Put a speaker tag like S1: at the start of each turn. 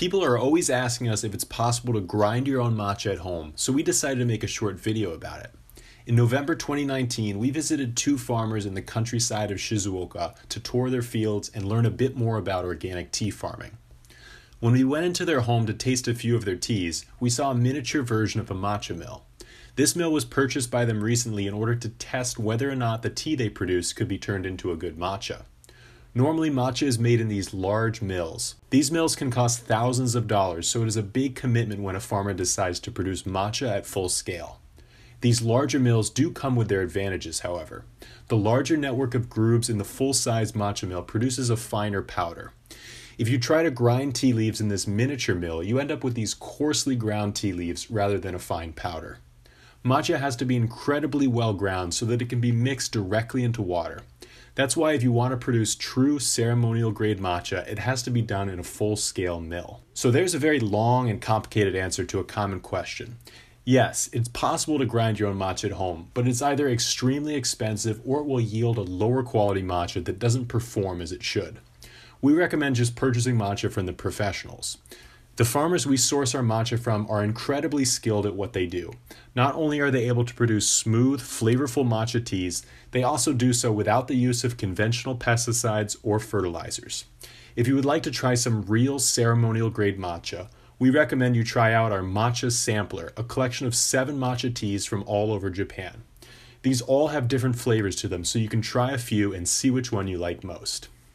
S1: People are always asking us if it's possible to grind your own matcha at home, so we decided to make a short video about it. In November 2019, we visited two farmers in the countryside of Shizuoka to tour their fields and learn a bit more about organic tea farming. When we went into their home to taste a few of their teas, we saw a miniature version of a matcha mill. This mill was purchased by them recently in order to test whether or not the tea they produce could be turned into a good matcha. Normally, matcha is made in these large mills. These mills can cost thousands of dollars, so it is a big commitment when a farmer decides to produce matcha at full scale. These larger mills do come with their advantages, however. The larger network of grooves in the full size matcha mill produces a finer powder. If you try to grind tea leaves in this miniature mill, you end up with these coarsely ground tea leaves rather than a fine powder. Matcha has to be incredibly well ground so that it can be mixed directly into water. That's why if you want to produce true ceremonial grade matcha, it has to be done in a full scale mill. So there's a very long and complicated answer to a common question. Yes, it's possible to grind your own matcha at home, but it's either extremely expensive or it will yield a lower quality matcha that doesn't perform as it should. We recommend just purchasing matcha from the professionals. The farmers we source our matcha from are incredibly skilled at what they do. Not only are they able to produce smooth, flavorful matcha teas, they also do so without the use of conventional pesticides or fertilizers. If you would like to try some real ceremonial grade matcha, we recommend you try out our Matcha Sampler, a collection of seven matcha teas from all over Japan. These all have different flavors to them, so you can try a few and see which one you like most.